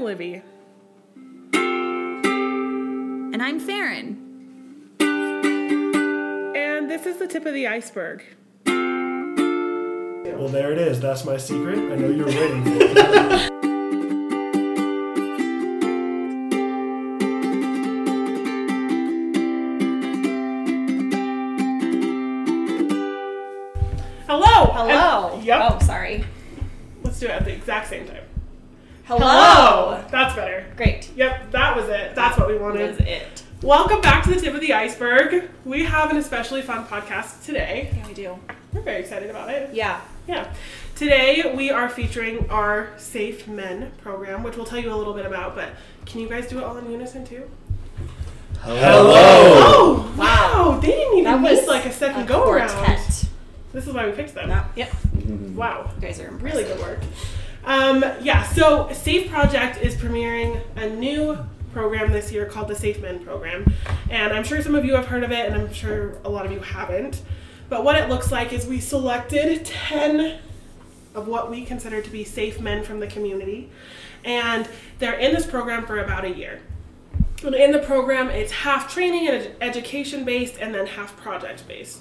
I'm Livy. And I'm Farron. And this is the tip of the iceberg. Well, there it is. That's my secret. I know you were waiting for it. Hello! Hello. And- yep. Oh, sorry. Let's do it at the exact same time. Hello. That's better. Great. Yep, that was it. That's what we wanted. Was it? Welcome back to the tip of the iceberg. We have an especially fun podcast today. Yeah, we do. We're very excited about it. Yeah. Yeah. Today we are featuring our Safe Men program, which we'll tell you a little bit about, but can you guys do it all in unison too? Hello. Oh, wow. They didn't even That miss was like a second a go around. This is why we picked them. No, yep. Wow. You guys are impressive. Really good work. Um, yeah, so Safe Project is premiering a new program this year called the Safe Men Program. And I'm sure some of you have heard of it, and I'm sure a lot of you haven't. But what it looks like is we selected 10 of what we consider to be safe men from the community. And they're in this program for about a year. And in the program, it's half training and ed- education based and then half project based.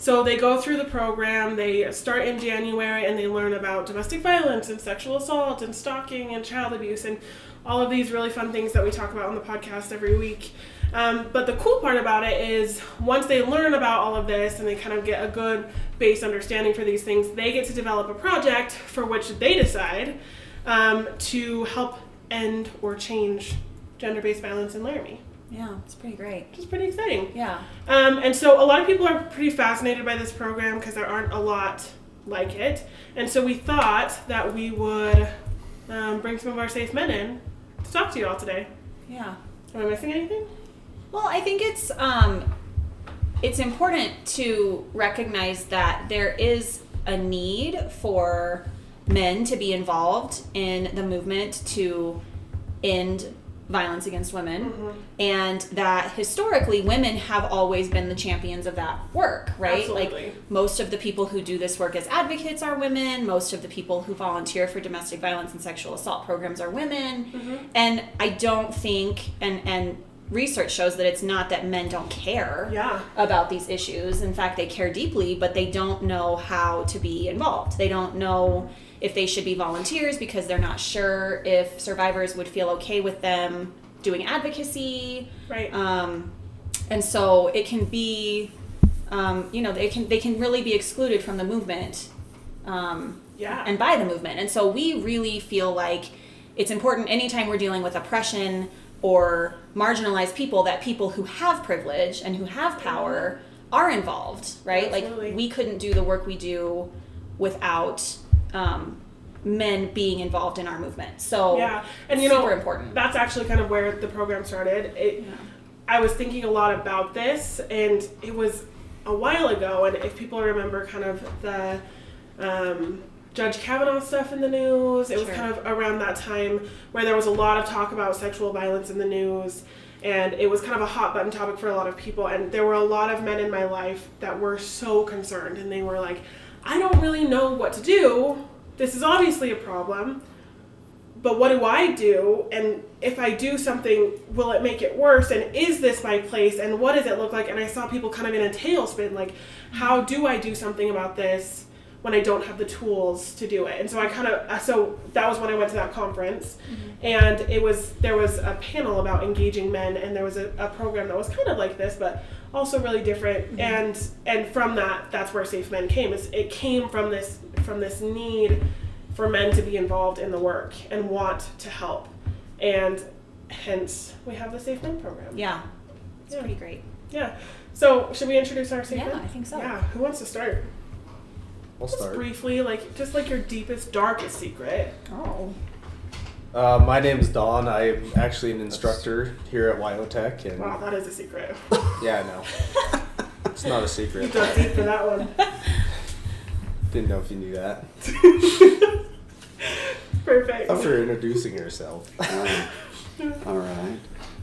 So they go through the program, they start in January and they learn about domestic violence and sexual assault and stalking and child abuse and all of these really fun things that we talk about on the podcast every week. Um, but the cool part about it is once they learn about all of this and they kind of get a good base understanding for these things, they get to develop a project for which they decide um, to help end or change gender based violence in Laramie, Yeah, it's pretty great. which is pretty exciting. Yeah. Um, and so a lot of people are pretty fascinated by this program because there aren't a lot like it. And so we thought that we would um, bring some of our safe men in to talk to you all today. Yeah. Am I missing anything? Well, I think it's um, it's important to recognize that there is a need for men to be involved in the movement to end violence against women mm-hmm. and that historically women have always been the champions of that work right? Absolutely. like most of the people who do this work as advocates are women. Most of the people who volunteer for domestic violence and sexual assault programs are women. Mm-hmm. And i don't think and and research shows that it's not that men don't care Yeah. about these issues. In fact they care deeply but they don't know how to be involved. They don't know if they should be volunteers because they're not sure if survivors would feel okay with them doing advocacy Right. um, and so it can be um, you know they can they can really be excluded from the movement um, Yeah. and by the movement and so we really feel like it's important anytime we're dealing with oppression or marginalized people that people who have privilege and who have power are involved right Absolutely. like we couldn't do the work we do without um, men being involved in our movement so yeah. And you super know, important that's actually kind of where the program started. It, I was thinking a lot about this, and it was a while ago. And if people remember, kind of the um, Judge Kavanaugh stuff in the news, it was Sure. kind of around that time where there was a lot of talk about sexual violence in the news. And it was kind of a hot button topic for a lot of people. And there were a lot of men in my life that were so concerned. And they were like, I don't really know what to do. This is obviously a problem but what do I do? And if I do something, will it make it worse? And is this my place? And what does it look like? And I saw people kind of in a tailspin like, how do I do something about this when I don't have the tools to do it? And so I kind of, uh, so that was when I went to that conference. Mm-hmm. And it was, there was a panel about engaging men, and there was a, a program that was kind of like this, but also really different. Mm-hmm. And, and from that, that's where Safe Men came. Is it came from this, from this need for men to be involved in the work and want to help. And hence we have the Safe Men program. yeah it's Yeah. pretty great Yeah. So should we introduce our Safe Yeah, Men? Yeah, I think so. Yeah. Who wants to start? I'll Just start. briefly, like just like your deepest, darkest secret. oh Uh, my name is Don. I'm actually an instructor here at Wyotech, and Wow, that is a secret. yeah, I know it's not a secret. You secret. dug deep for that one. Didn't know if you knew that. Perfect. After introducing yourself. All right.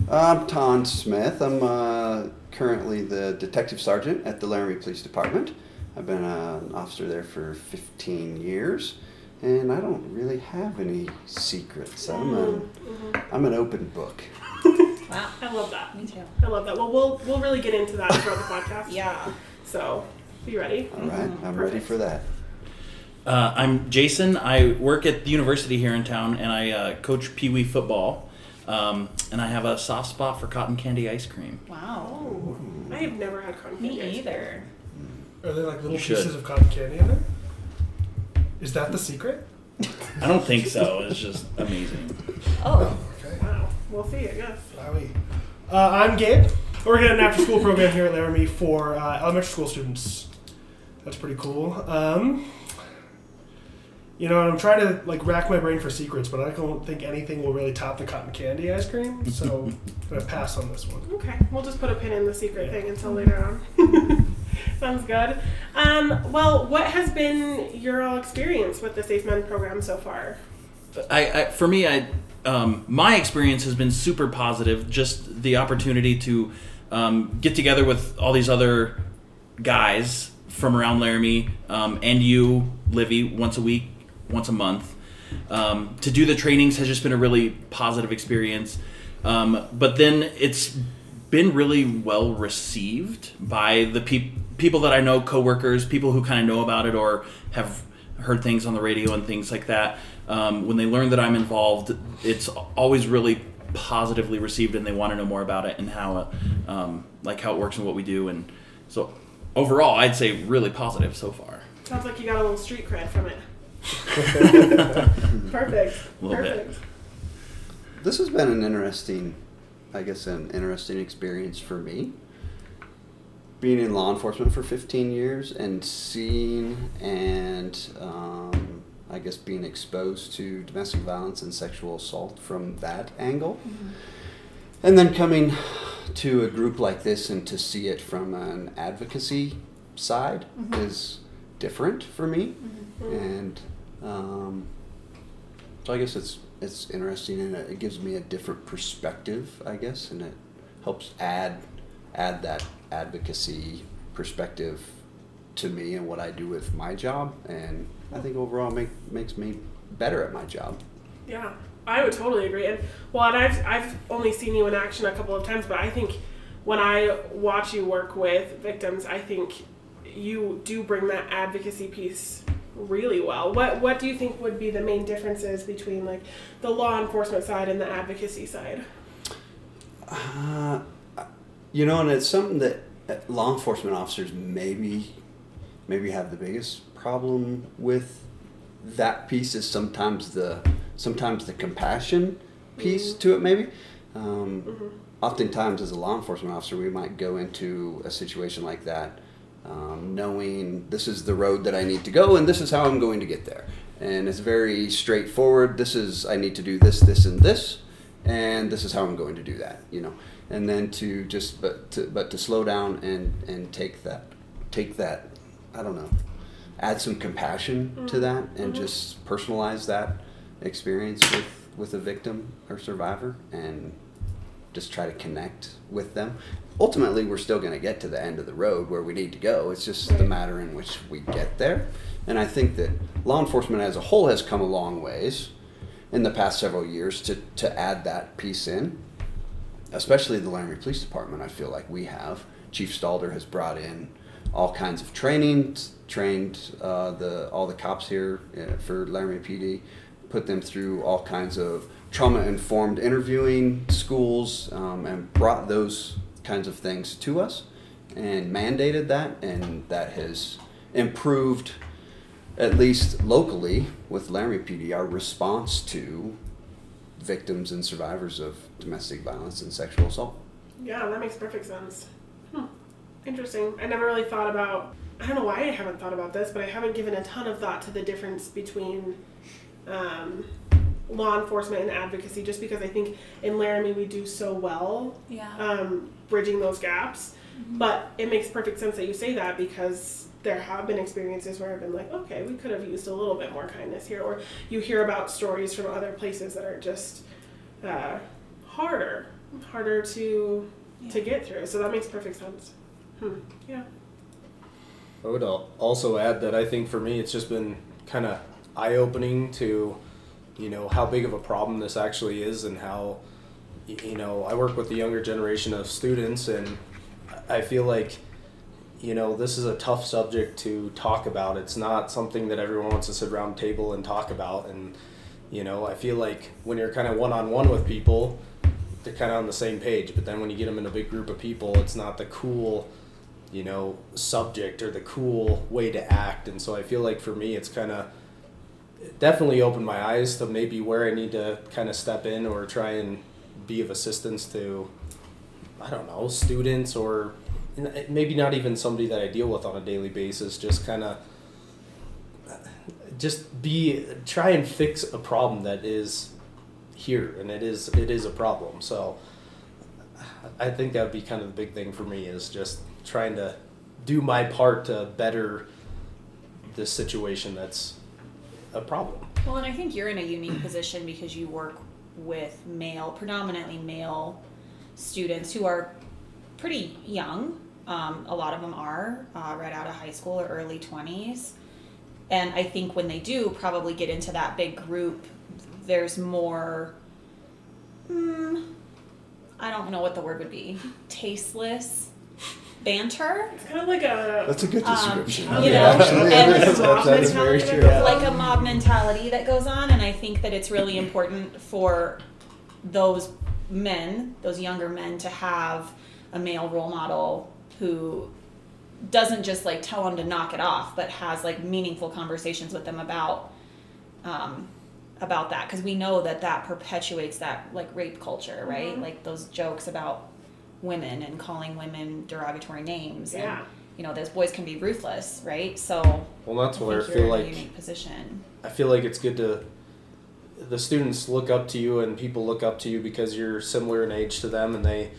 I'm Ton Smith. I'm uh, currently the detective sergeant at the Laramie Police Department. I've been uh, an officer there for 15 years. and I don't really have any secrets. I'm a, Mhm. I'm an open book. Wow. I love that. Me too. I love that. Well, we'll we'll really get into that throughout the podcast. Yeah. So, be ready. All right, I'm ready for that. Uh, I'm Jason. I work at the university here in town, and I uh, coach Pee Wee football. Um, and I have a soft spot for cotton candy ice cream. Wow. Oh, I have never had cotton candy. Me ice cream. either. Are there like little You should. pieces of cotton candy in there? Is that the secret? I don't think so. It's just amazing. Oh. okay. Wow. We'll see. I guess. Wowie. Uh, I'm Gabe. We're getting an after school program here at Laramie for uh, elementary school students. That's pretty cool. Um, you know, I'm trying to like rack my brain for secrets, but I don't think anything will really top the cotton candy ice cream. So I'm gonna pass on this one. Okay. We'll just put a pin in the secret thing until later on. Sounds good. Um, well, what has been your all experience with the Safe Men program so far? I, I for me, I um, my experience has been super positive. Just the opportunity to um, get together with all these other guys from around Laramie um, and you, Livy, once a week, once a month. Um, to do the trainings has just been a really positive experience. Um, but then it's been really well received by the peop- people that I know, coworkers, people who kind of know about it or have heard things on the radio and things like that. Um, when they learn that I'm involved, it's always really positively received, and they want to know more about it and how, uh, um, like how it works and what we do. And so, overall, I'd say really positive so far. Sounds like you got a little street cred from it. Perfect. A little bit. Perfect. This has been an interesting, I guess, an interesting experience for me. Being in law enforcement for 15 years and seeing and um, I guess being exposed to domestic violence and sexual assault from that angle. And then coming to a group like this and to see it from an advocacy side is different for me. And um, so I guess it's it's interesting and it gives me a different perspective, I guess, and it helps add add that advocacy perspective to me and what I do with my job, and I think overall make makes me better at my job. Yeah, I would totally agree. And well, and I've I've only seen you in action a couple of times, but I think when I watch you work with victims, I think you do bring that advocacy piece really well. What what do you think would be the main differences between like the law enforcement side and the advocacy side? Uh, you know, and it's something that uh, law enforcement officers maybe maybe have the biggest problem with. That piece is sometimes the sometimes the compassion piece to it. Maybe. Um, Oftentimes, as a law enforcement officer, we might go into a situation like that, um, knowing this is the road that I need to go and this is how I'm going to get there. And it's very straightforward. This is I need to do this, this, and this, and this is how I'm going to do that. You know, and then to just but to but to slow down and and take that take that I don't know, add some compassion to mm-hmm. that and mm-hmm. just personalize that experience with with a victim or survivor and just try to connect with them. Ultimately, we're still going to get to the end of the road where we need to go. It's just the matter in which we get there. And I think that law enforcement as a whole has come a long ways in the past several years to, to add that piece in, especially the Laramie Police Department. I feel like we have. Chief Stalder has brought in all kinds of training, trained uh, the all the cops here uh, for Laramie PD, put them through all kinds of trauma informed interviewing schools, um, and brought those kinds of things to us, and mandated that, and that has improved, at least locally with Laramie PD, our response to victims and survivors of domestic violence and sexual assault. Yeah, that makes perfect sense. Hmm. Interesting. I never really thought about. I don't know why I haven't thought about this, but I haven't given a ton of thought to the difference between um, law enforcement and advocacy. Just because I think in Laramie we do so well Yeah. um, bridging those gaps. But it makes perfect sense that you say that because there have been experiences where I've been like, okay, we could have used a little bit more kindness here. Or you hear about stories from other places that are just uh, harder, harder to to get through. So that makes perfect sense. Hmm. Yeah. I would also add that I think for me it's just been kind of eye opening to, you know, how big of a problem this actually is and how, you know, I work with the younger generation of students and I feel like, you know, this is a tough subject to talk about. It's not something that everyone wants to sit around table and talk about. And, you know, I feel like when you're kind of one on one with people, they're kind of on the same page. But then when you get them in a big group of people, it's not the cool, you know, subject or the cool way to act. And so I feel like for me, it's kind of definitely opened my eyes to maybe where I need to kind of step in or try and be of assistance to, I don't know, students or maybe not even somebody that I deal with on a daily basis. Just kind of just be try and fix a problem that is here and it is it is a problem so i think that would be kind of the big thing for me is just trying to do my part to better this situation that's a problem Well, and I think you're in a unique position because you work with male, predominantly male students who are pretty young. Um, a lot of them are uh, right out of high school or early 20s. And I think when they do probably get into that big group, there's more, mm, I don't know what the word would be, tasteless banter. It's kind of like a That's a good Um, description. you Yeah, know, actually, and- that- that- that is very true. Yeah. like a mob mentality that goes on and i think that it's really important for those men those younger men to have a male role model who doesn't just like tell them to knock it off but has like meaningful conversations with them about um, about that because we know that that perpetuates that like rape culture right Mhm. like those jokes about women and calling women derogatory names Yeah. and you know those boys can be ruthless right so well that's where i feel a like unique position. I feel like it's good to the students look up to you and people look up to you because you're similar in age to them and they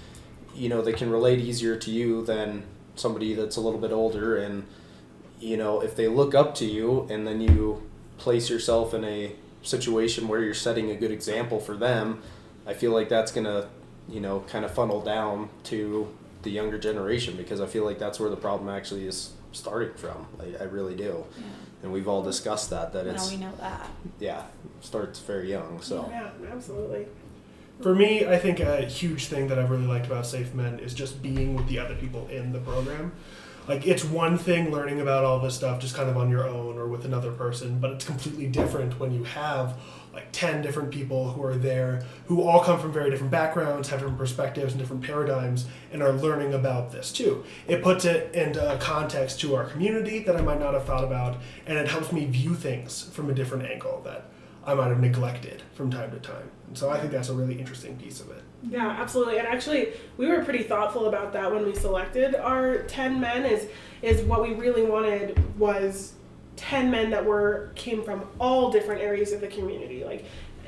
you know they can relate easier to you than somebody that's a little bit older and you know if they look up to you and then you place yourself in a situation where you're setting a good example for them I feel like that's going to you know kind of funnel down to the younger generation because I feel like that's where the problem actually is starting from I, I really do Yeah. and we've all discussed that that Now it's we know that. yeah starts very young so Yeah, absolutely. For me, I think a huge thing that I've really liked about Safe Men is just being with the other people in the program. Like, it's one thing learning about all this stuff just kind of on your own or with another person, but it's completely different when you have like 10 different people who are there who all come from very different backgrounds, have different perspectives and different paradigms, and are learning about this too. It puts it into context to our community that I might not have thought about, and it helps me view things from a different angle that I might have neglected from time to time. And so I think that's a really interesting piece of it. Yeah, absolutely. And actually, we were pretty thoughtful about that when we selected our 10 men is is what we really wanted was 10 men that were came from all different areas of the community. Like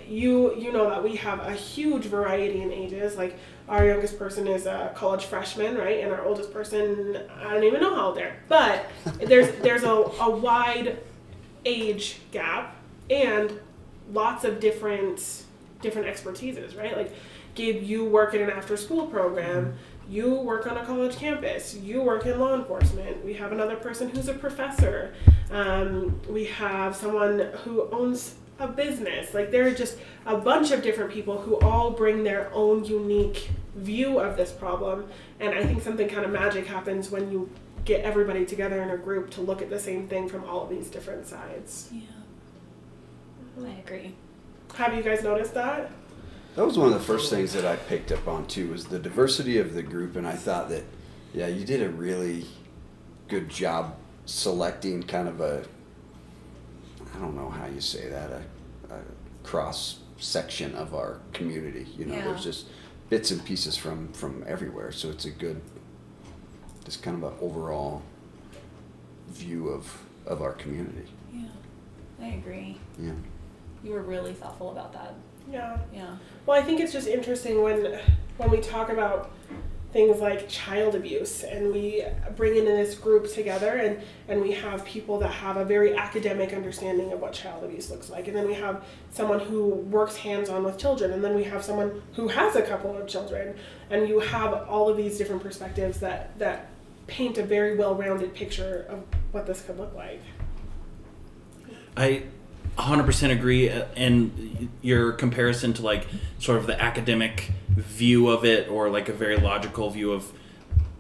you you know that we have a huge variety in ages. Like our youngest person is a college freshman, right? And our oldest person, I don't even know how old they're. But there's there's a, a wide age gap and lots of different different expertises, right? Like Gabe, you work in an after school program, you work on a college campus, you work in law enforcement. We have another person who's a professor. Um, we have someone who owns a business. Like there are just a bunch of different people who all bring their own unique view of this problem. And I think something kind of magic happens when you get everybody together in a group to look at the same thing from all of these different sides. Yeah. I agree. Have you guys noticed that? That was one of the first things that I picked up on too was the diversity of the group, and I thought that, yeah, you did a really good job selecting kind of a, I don't know how you say that, a, a cross section of our community. You know, Yeah. there's just bits and pieces from from everywhere, so it's a good, just kind of an overall view of of our community. Yeah. I agree. Yeah. You were really thoughtful about that. Yeah. Yeah. Well, I think it's just interesting when when we talk about things like child abuse and we bring in this group together and and we have people that have a very academic understanding of what child abuse looks like and then we have someone who works hands-on with children and then we have someone who has a couple of children and you have all of these different perspectives that that paint a very well-rounded picture of what this could look like I 100% agree uh, and your comparison to like sort of the academic view of it or like a very logical view of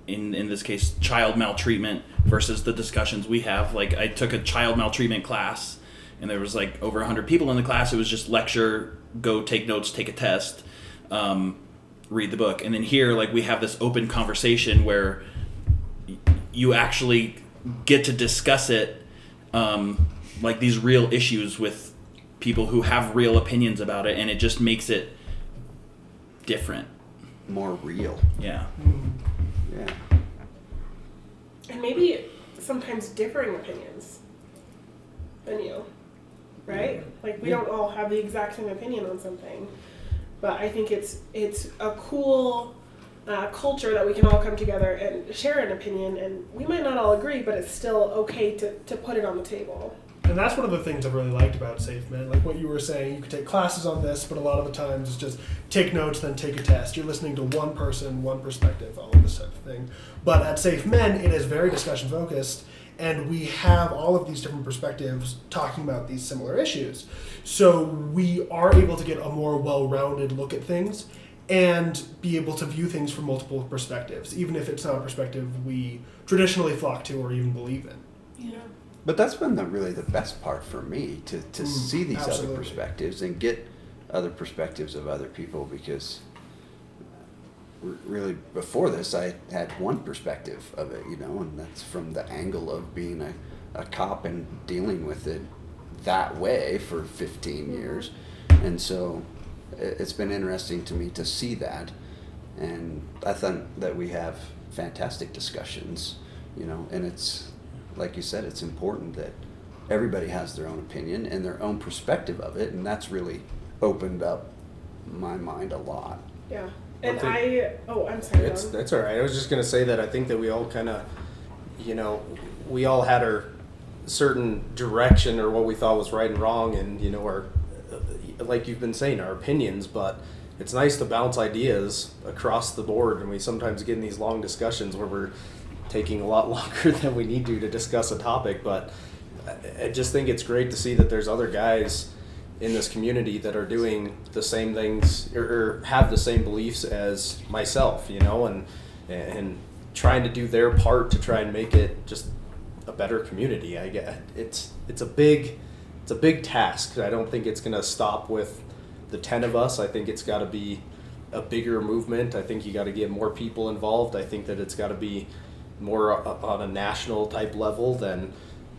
in in this case child maltreatment versus the discussions we have. Like I took a child maltreatment class and there was like over 100 people in the class. It was just lecture go take notes take a test um, read the book. And then here like we have this open conversation where you actually get to discuss it um, like these real issues with people who have real opinions about it and it just makes it different More real. yeah Yeah. and maybe sometimes differing opinions than you, right? Like we don't all have the exact same opinion on something, but I think it's it's a cool uh, culture that we can all come together and share an opinion, and we might not all agree, but it's still okay to, to put it on the table. And that's one of the things I've really liked about Safe Men. Like what you were saying, you could take classes on this, but a lot of the times it's just take notes, then take a test. You're listening to one person, one perspective, all of this type of thing. But at Safe Men, it is very discussion focused, and we have all of these different perspectives talking about these similar issues. So we are able to get a more well rounded look at things and be able to view things from multiple perspectives, even if it's not a perspective we traditionally flock to or even believe in. Yeah. But that's been the really the best part for me to, to Mm, see these absolutely. other perspectives and get other perspectives of other people because really before this I had one perspective of it, you know, and that's from the angle of being a, a cop and dealing with it that way for 15 years. And so it- it's been interesting to me to see that. And I think that we have fantastic discussions, you know, and it's like you said, it's important that everybody has their own opinion and their own perspective of it, and that's really opened up my mind a lot. Yeah. And thing- I oh I'm sorry. It's Don. that's all right. I was just gonna say that I think that we all kind of, you know, we all had our certain direction or what we thought was right and wrong, and you know, our like you've been saying, our opinions. But it's nice to bounce ideas across the board, and we sometimes get in these long discussions where we're taking a lot longer than we need to to discuss a topic. But I- just think it's great to see that there's other guys in this community that are doing the same things or, or have the same beliefs as myself, you know, and and trying to do their part to try and make it just a better community. I get it's it's a big it's a big task. I don't think it's gonna stop with the ten of us. I think it's got to be a bigger movement. I think you got to get more people involved. I think that it's got to be more on a national type level than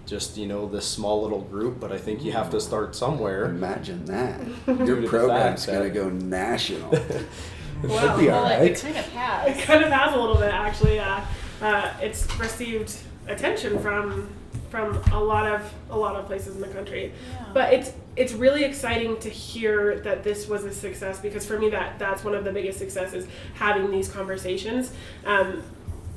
just you know this small little group. But I think you have to start somewhere. Imagine that. Your to the program's going to go national. Wow. That'd be well, all it, right. it kind of has. It kind of has a little bit actually. Uh, uh, it's received attention from from a lot of a lot of places in the country. Yeah. But it's it's really exciting to hear that this was a success because for me that that's one of the biggest successes having these conversations. Um,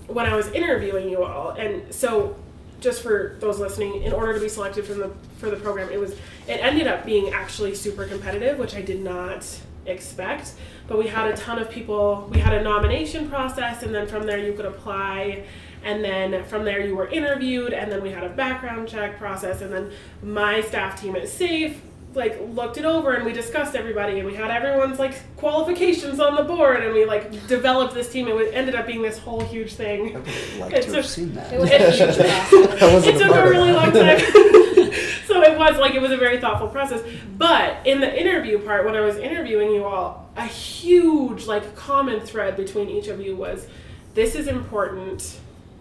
when I was interviewing you all, and so just for those listening, in order to be selected from the for the program, it was it ended up being actually super competitive, which I did not expect. But we had a ton of people. We had a nomination process, and then from there you could apply, and then from there you were interviewed, and then we had a background check process, and then my staff team at Safe like looked it over and we discussed everybody and we had everyone's like qualifications on the board and we like developed this team and it was, ended up being this whole huge I thing would have liked It's to have seen that. It was a huge process. It took a really long time. so it was like it was a very thoughtful process. But in the interview part, when I was interviewing you all, a huge like common thread between each of you was this is important.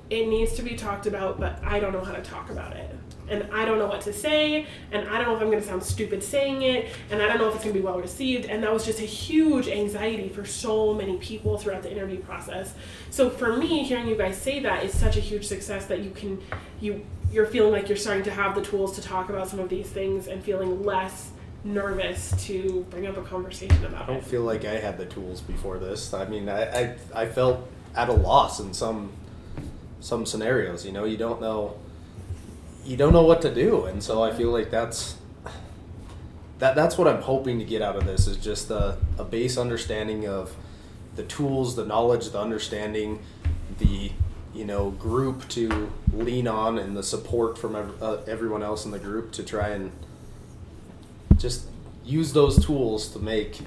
It needs to be talked about, but I don't know how to talk about it. And I don't know what to say, and I don't know if I'm going to sound stupid saying it, and I don't know if it's going to be well received. And that was just a huge anxiety for so many people throughout the interview process. So for me, hearing you guys say that is such a huge success that you can you you're feeling like you're starting to have the tools to talk about some of these things and feeling less nervous to bring up a conversation about it. I don't it. feel like I had the tools before this. I mean, I, I, I felt at a loss in some some scenarios. You know, you don't know you don't know what to do, and so I feel like that's that that's what I'm hoping to get out of this is just a, a base understanding of the tools, the knowledge, the understanding, the you know group to lean on, and the support from ev- uh, everyone else in the group to try and just use those tools to make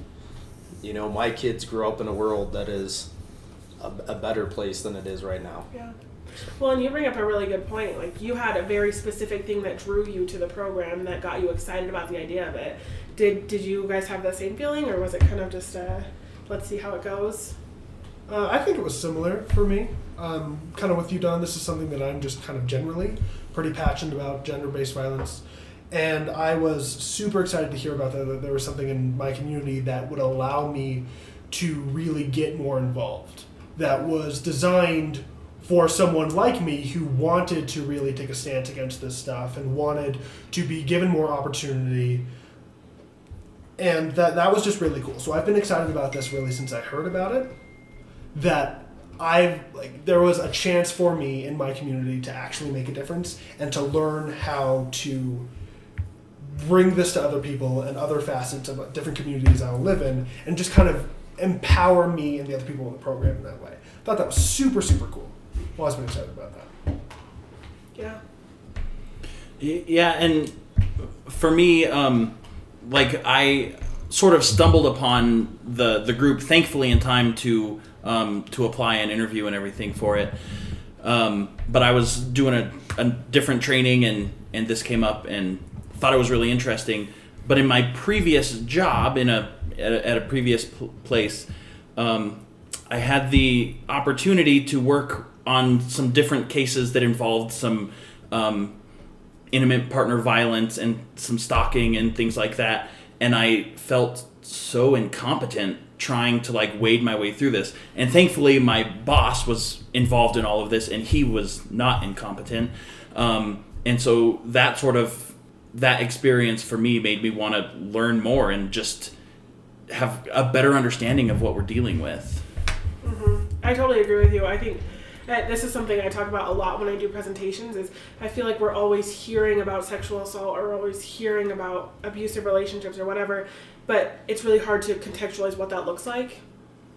you know my kids grow up in a world that is a, a better place than it is right now. Yeah. Well, and you bring up a really good point. Like you had a very specific thing that drew you to the program that got you excited about the idea of it. Did did you guys have the same feeling, or was it kind of just a let's see how it goes? Uh, I think it was similar for me. Um, kind of with you, Don. This is something that I'm just kind of generally pretty passionate about gender-based violence, and I was super excited to hear about that. That there was something in my community that would allow me to really get more involved. That was designed for someone like me who wanted to really take a stance against this stuff and wanted to be given more opportunity and that that was just really cool. So I've been excited about this really since I heard about it. That I like there was a chance for me in my community to actually make a difference and to learn how to bring this to other people and other facets of different communities I live in and just kind of empower me and the other people in the program in that way. I thought that was super super cool. Well, I've been excited about that. Yeah. Yeah, and for me, um, like I sort of stumbled upon the the group, thankfully in time to um, to apply an interview and everything for it. Um, but I was doing a, a different training, and and this came up, and thought it was really interesting. But in my previous job, in a at a, at a previous pl- place, um, I had the opportunity to work on some different cases that involved some um, intimate partner violence and some stalking and things like that. And i felt so incompetent trying to like wade my way through this. And thankfully my boss was involved in all of this and he was not incompetent. Um, and so that sort of that experience for me made me want to learn more and just have a better understanding of what we're dealing with. I totally agree with you. I think this is something I talk about a lot when I do presentations is I feel like we're always hearing about sexual assault or always hearing about abusive relationships or whatever, but it's really hard to contextualize what that looks like.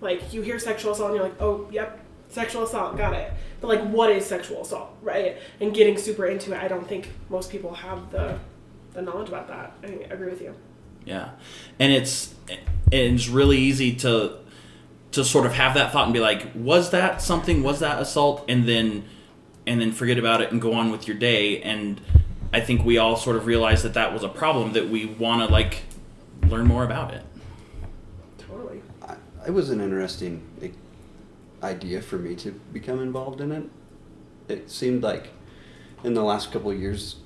Like you hear sexual assault and you're like, "Oh, yep, sexual assault, got it." But like what is sexual assault, right? And getting super into it, I don't think most people have the the knowledge about that. I agree with you. Yeah, and it's it's really easy to to sort of have that thought and be like, was that something? Was that assault? And then and then forget about it and go on with your day. And I think we all sort of realize that that was a problem that we want to like learn more about it. Totally. I, it was an interesting idea for me to become involved in it. It seemed like in the last couple of years,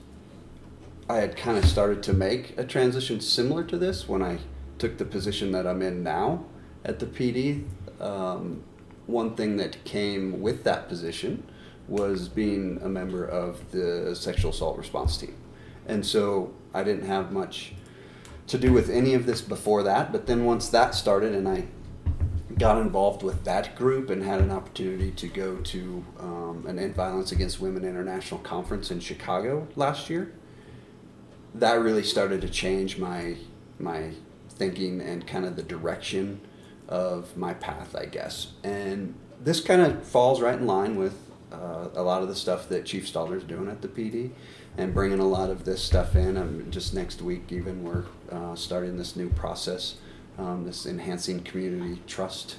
I had kind of started to make a transition similar to this when I took the position that I'm in now at the PD. Um, one thing that came with that position was being a member of the sexual assault response team. And so I didn't have much to do with any of this before that, but then once that started and I got involved with that group and had an opportunity to go to um, an End Violence Against Women International Conference in Chicago last year, that really started to change my my thinking and kind of the direction of my path, I guess. And this kind of falls right in line with uh, a lot of the stuff that Chief Stalder's doing at the PD and bringing a lot of this stuff in. Um, just next week, even, we're uh, starting this new process, um, this enhancing community trust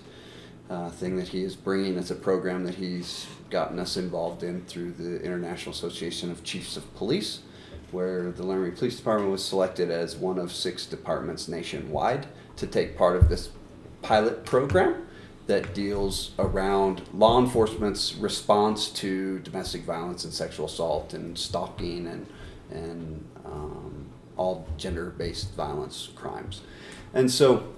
uh, thing that he is bringing. It's a program that he's gotten us involved in through the International Association of Chiefs of Police, where the Laramie Police Department was selected as one of six departments nationwide to take part of this pilot program that deals around law enforcement's response to domestic violence and sexual assault and stalking and and um, all gender-based violence crimes. And so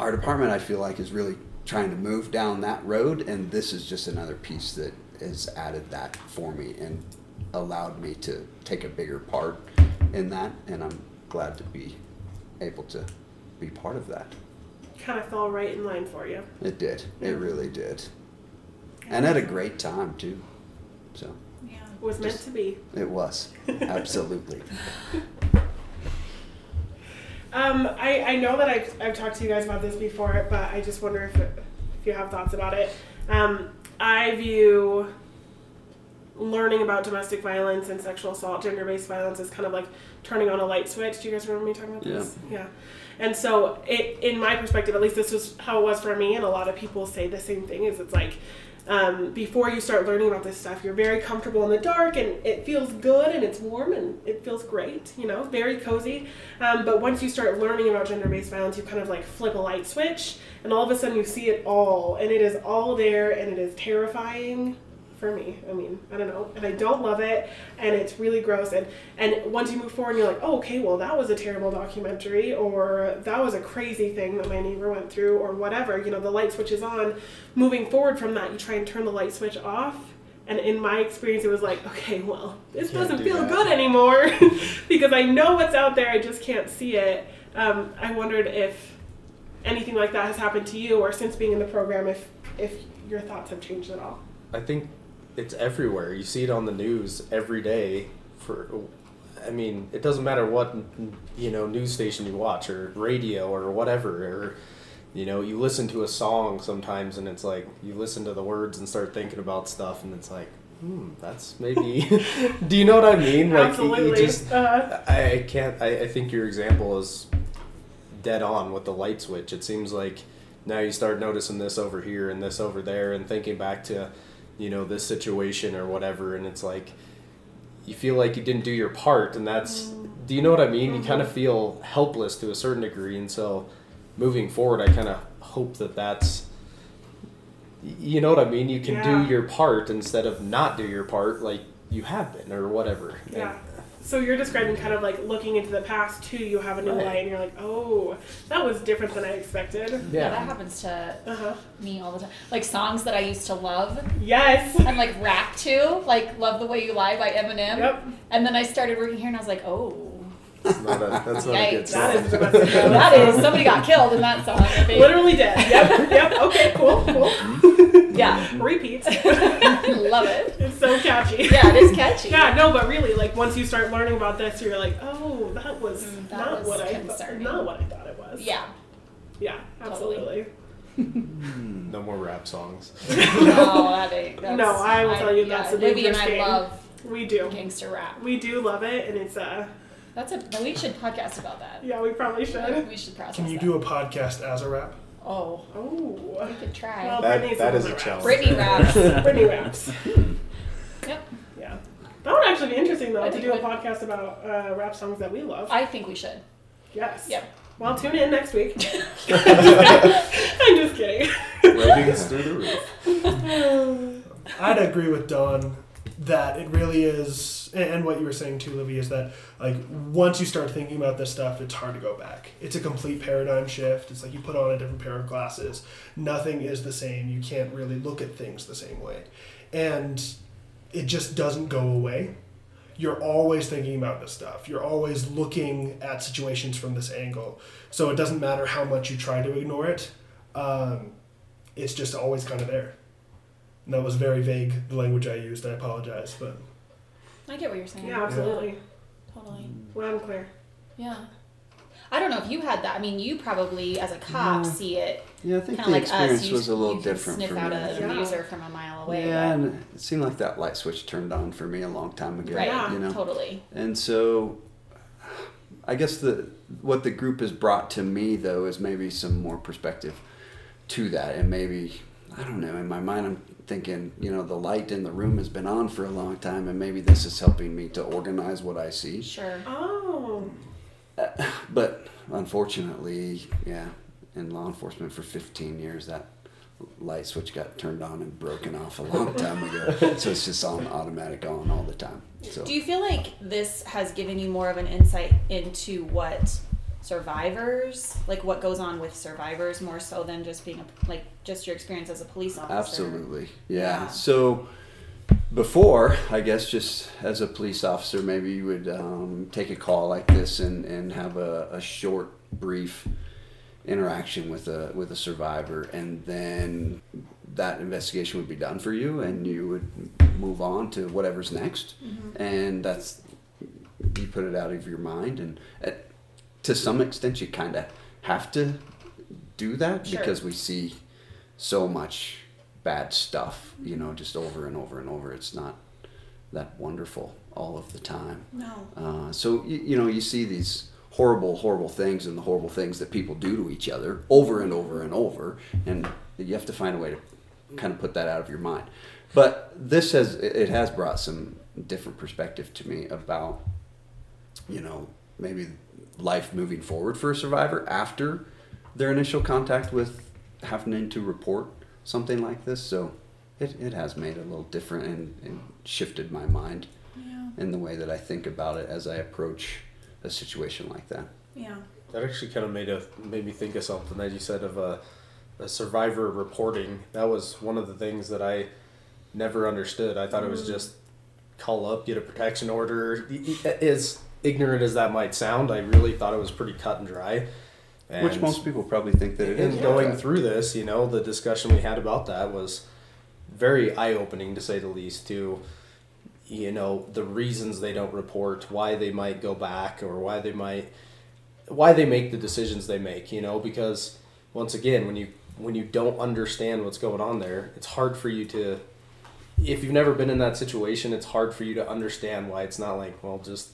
our department, I feel like, is really trying to move down that road, and this is just another piece that has added that for me and allowed me to take a bigger part in that, and I'm glad to be able to be part of that. Kind of fell right in line for you. It did. Yeah. It really did. And at a great time too. So Yeah. It was meant Just- to be. it was. Absolutely. Um, I, I know that I've, I've talked to you guys about this before, but I just wonder if, if you have thoughts about it. Um, I view learning about domestic violence and sexual assault, gender based violence is kind of like turning on a light switch. Do you guys remember me talking about this? Yeah. And so, it, in my perspective, at least this was how it was for me, and a lot of people say the same thing. Is it's like um, before you start learning about this stuff, you're very comfortable in the dark, and it feels good, and it's warm, and it feels great. You know, very cozy. Um, but once you start learning about gender-based violence, you kind of like flip a light switch, and all of a sudden you see it all, and it is all there, and it is terrifying for me. I mean, I don't know, and I don't love it, and it's really gross. And and once you move forward, you're like, oh, okay, well that was a terrible documentary, or that was a crazy thing that my neighbor went through, or whatever. You know, the light switch is on. Moving forward from that, you try and turn the light switch off. And in my experience, it was like, okay, well, this Can't doesn't do feel that. good anymore because I know what's out there. I just can't see it. Um, I wondered if anything like that has happened to you, or since being in the program, if if your thoughts have changed at all. I think it's everywhere. You see it on the news every day. For, I mean, it doesn't matter what you know news station you watch or radio or whatever, or you know, you listen to a song sometimes and it's like you listen to the words and start thinking about stuff, and it's like, hmm, that's maybe. Do you know what I mean? Like you- you just uh, I I can't. I, I think your example is dead on with the light switch. It seems like now you start noticing this over here and this over there, and thinking back to, you know, this situation or whatever, and it's like you feel like you didn't do your part, and that's. Mm. Do you know what I mean? You kind of mm-hmm. feel helpless to a certain degree, and so moving forward, I kind of hope that that's. You know what I mean? You can Yeah. do your part instead of not do your part, like you have been or whatever. And- yeah. So you're describing kind of like looking into the past too. You have a new Right. light, and you're like, oh, that was different than I expected. Yeah, Yeah. that happens to Uh huh. me all the time. Like songs that I used to love Yes. and like rap to, like "Love the Way You Lie" by Eminem. Yep. And then I started working here, and I was like, oh, That's not a, that's not a good song. is domestic no, violence. that is somebody got killed in that song. Literally dead. Yep. Yep. Okay. Cool. Cool. Yeah, Repeat. love it. It's so catchy. Yeah, it is catchy. Yeah, no, but really, like once you start learning about this, you're like, oh, that was Mm, that not was what I thought, not what I thought it was. Yeah. Yeah, absolutely. No more rap songs. No, that ain't. That's, No, I will tell you that's a Libby and dangerous I game. love We do. gangster rap. We do love it, and it's uh, That's a. We should podcast about that. yeah, we probably should. We should process Can you that. do a podcast as a rap? Oh, Oh, we could try. well, That- Brittany's that the is one a raps. challenge. Brittany raps. Brittany raps. Yep. Yeah, that would actually be interesting though I to think do a we- podcast about uh, rap songs that we love. I think we should. yes. Yep. Well, tune in next week. I'm just kidding. Ratings through the roof. I'd agree with Don that it really is, and what you were saying too, Livy, is that like once you start thinking about this stuff, it's hard to go back. It's a complete paradigm shift. It's like you put on a different pair of glasses. Nothing is the same. You can't really look at things the same way, and it just doesn't go away. You're always thinking about this stuff. You're always looking at situations from this angle. So it doesn't matter how much you try to ignore it. Um, it's just always kind of there. And that was very vague, the language I used. I apologize, but I get what you're saying. Yeah, absolutely. Totally. Loud and clear. Yeah. I don't know if you had that. I mean, you probably, as a cop, No. see it Yeah, I think kind the of like experience us. You, was a little you can different sniff for out me. an Yeah. abuser from a mile away. yeah, but- and it seemed like that light switch turned on for me a long time ago. right. Yeah. You know, Totally. and so I guess the what the group has brought to me though is maybe some more perspective to that, and maybe I don't know. In my mind, I'm thinking, you know, the light in the room has been on for a long time, and maybe this is helping me to organize what I see. Sure. Oh. Uh, but unfortunately, yeah, in law enforcement for 15 years, that light switch got turned on and broken off a long time ago. so it's just on automatic on all the time. So Do you feel like this has given you more of an insight into what survivors, like what goes on with survivors, more so than just being a, like just your experience as a police officer? absolutely, yeah. Yeah. So before, I guess, just as a police officer, maybe you would um, take a call like this and, and have a, a short, brief interaction with a with a survivor, and then that investigation would be done for you, and you would move on to whatever's next, and that's you put it out of your mind, and uh, to some extent, you kind of have to do that Sure. because we see so much bad stuff, you know, just over and over and over. It's not that wonderful all of the time. No. Uh, so you, you know you see these horrible, horrible things and the horrible things that people do to each other over and over and over, and you have to find a way to kind of put that out of your mind. But this has it it has brought some different perspective to me about you know maybe life moving forward for a survivor after their initial contact with having to report something like this. So it, it has made it a little different and, and shifted my mind Yeah. in the way that I think about it as I approach a situation like that. Yeah. That actually kind of made a made me think of something that you said of a, a survivor reporting. That was one of the things that I never understood. I thought it was mm-hmm. just call up, get a protection order. As ignorant as that might sound, I really thought it was pretty cut and dry. Which most people probably think that it is. and is. going through this, you know, the discussion we had about that was very eye opening to say the least. To you know the reasons they don't report, why they might go back, or why they might why they make the decisions they make. You know, because once again, when you when you don't understand what's going on there, it's hard for you to. If you've never been in that situation, it's hard for you to understand why it's not like, well, just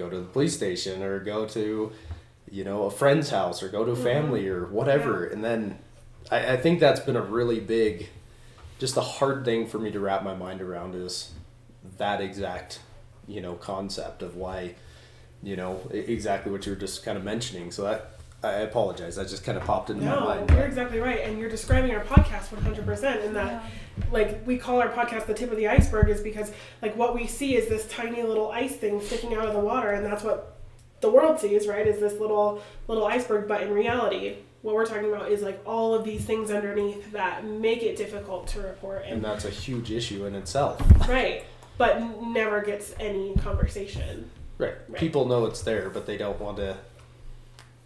go to the police station or go to you know a friend's house or go to a mm-hmm. family or whatever. And then I, I think that's been a really big just a hard thing for me to wrap my mind around is that exact you know concept of why you know exactly what you were just kind of mentioning. So that i apologize that just kind of popped into my mind. No, you're exactly right, and you're describing our podcast 100% in that, like, we call our podcast the tip of the iceberg, is because, like, what we see is this tiny little ice thing sticking out of the water, and that's what the world sees, right? Is this little little iceberg, but in reality, what we're talking about is like all of these things underneath that make it difficult to report, and and that's a huge issue in itself right, but never gets any conversation. right, Right. people know it's there but they don't want to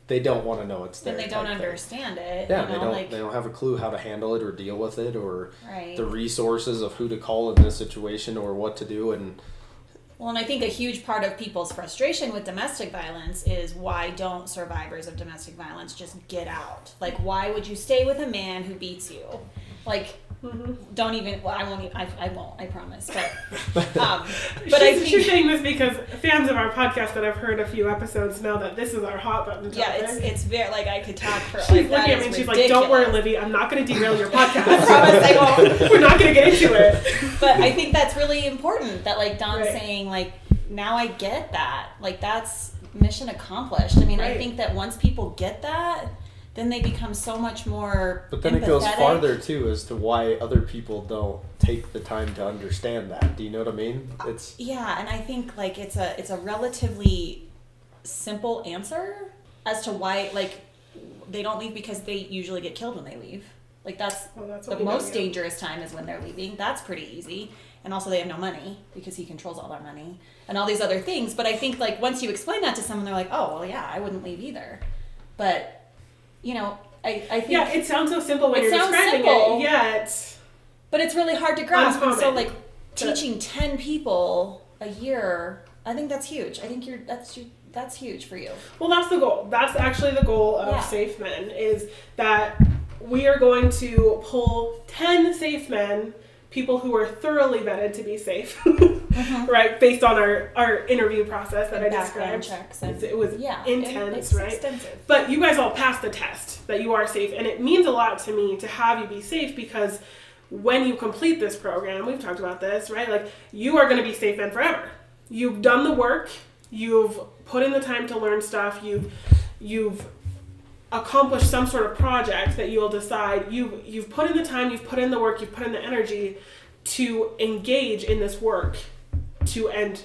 they don't want to know it's there And they don't type thing. understand it. yeah you know, they don't like they don't have a clue how to handle it or deal with it or right. the resources of who to call in this situation or what to do and Well, and I think a huge part of people's frustration with domestic violence is why don't survivors of domestic violence just get out? Like, why would you stay with a man who beats you? Like, don't even. Well, I won't. I won't. I promise. But, um, but I she's, think she's saying this because fans of our podcast that have heard a few episodes know that this is our hot button topic. yeah, it's it's very like I could talk for She's like looking at me and she's like, "Don't worry, Libby. I'm not going to derail your podcast. I promise I won't. We're not going to get into it." but I think that's really important that like Don's Right. saying like now I get that like that's mission accomplished. I mean I think that once people get that, then they become so much more. But then it goes farther too as to why other people don't take the time to understand that. Do you know what I mean? Uh, it's Yeah, and I think like it's a it's a relatively simple answer as to why like they don't leave because they usually get killed when they leave. Like that's Well, that's the what we know, most dangerous time is when they're leaving. That's pretty easy. And also they have no money because he controls all their money and all these other things. But I think like once you explain that to someone, they're like, oh well, yeah, I wouldn't leave either. But you know, I I think Yeah, it sounds so simple when It you're sounds describing simple. it. Yet, But it's really hard to grasp. And so Uncommon. like teaching ten people a year, I think that's huge. I think you're that's you that's huge for you. well, that's the goal. That's actually the goal of Yeah. Safe Men is that we are going to pull ten safe men, people who are thoroughly vetted to be safe, mm-hmm. right? Based on our our interview process that And I described. checks and It was yeah, intense, it's right? Extensive. But you guys all passed the test that you are safe, and it means a lot to me to have you be safe because when you complete this program, we've talked about this, right? Like you are going to be safe and forever. You've done the work. You've put in the time to learn stuff. You've you've accomplished some sort of project that you'll decide you you've put in the time, you've put in the work, you've put in the energy to engage in this work to end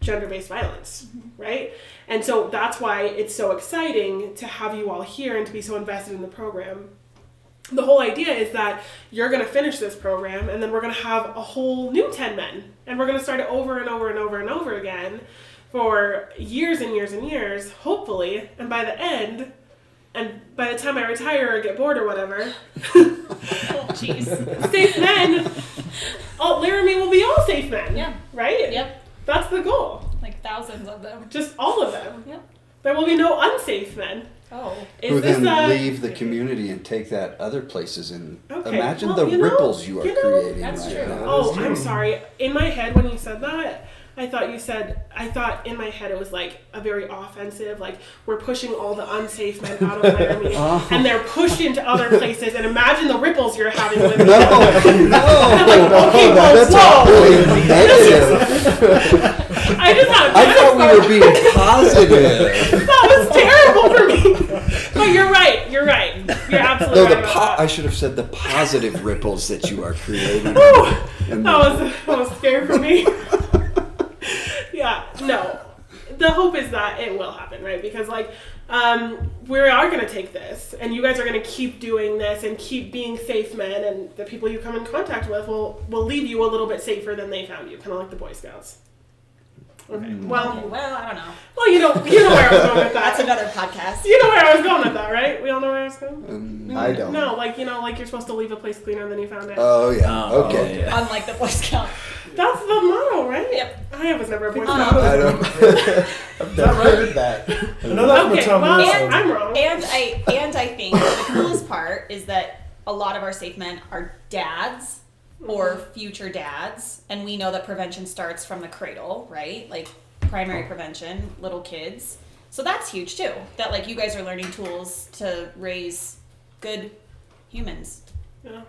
gender-based violence, mm-hmm. right? And so that's why it's so exciting to have you all here and to be so invested in the program. The whole idea is that you're going to finish this program and then we're going to have a whole new 10 men and we're going to start it over and over and over and over again for years and years and years, hopefully. And by the end, and by the time I retire or get bored or whatever, Oh jeez. safe men, all Laramie will be all safe men. Yeah. Right? yep. That's the goal. Like thousands of them. Just all of them. Yep. There will be no unsafe men. Oh. Is Who this then a- leave the community and take that other places and Okay, imagine well, the you know- ripples you are you know, creating that's right true. now. Oh, That I'm sorry. In my head, when you said that, I thought you said, I thought in my head it was like a very offensive, like we're pushing all the unsafe men out of Miami Oh. and they're pushed into other places. And imagine the ripples you're having with No, no, okay, well, that's whoa. negative. I just had I thought we were being positive. That was terrible for me. But you're right. You're right. You're absolutely No, right. the po- I should have said the positive ripples that you are creating. And that was that was scary for me. The hope is that it will happen, right? Because like um, we are going to take this, and you guys are going to keep doing this and keep being safe men, and the people you come in contact with will will leave you a little bit safer than they found you, kind of like the Boy Scouts. Okay. Okay, Well, well, I don't know. well, you know, you know where I was going with that. That's another podcast. You know where I was going with that, right? We all know where I was going. Um, I don't. No, like you know, like you're supposed to leave a place cleaner than you found it. Oh yeah. Oh, okay. yeah. Unlike the Boy Scout. That's the motto, right? Yep. I was never a Boy Scout. I don't. I've never heard that. I know that Okay, Tom well, and. I'm wrong. And I and I think the coolest part is that a lot of our safe men are dads or future dads, and we know that prevention starts from the cradle, right? Like primary prevention, little kids. So that's huge too. That like you guys are learning tools to raise good humans. Yeah,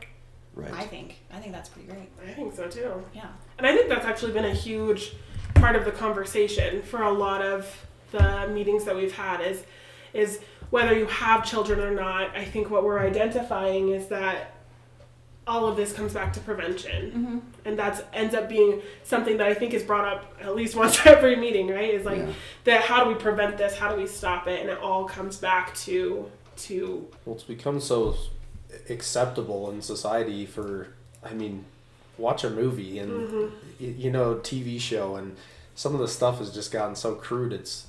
Right. I think. I think that's pretty great. I think so too. Yeah. And I think that's actually been a huge part of the conversation for a lot of the meetings that we've had is is whether you have children or not. I think what we're identifying is that all of this comes back to prevention. Mm-hmm. And that's ends up being something that I think is brought up at least once every meeting, right? Is like Yeah. that how do we prevent this? How do we stop it? And it all comes back to to Well, it's become so acceptable in society for, I mean, watch a movie and, Mm-hmm. you know, TV show, and some of the stuff has just gotten so crude. It's,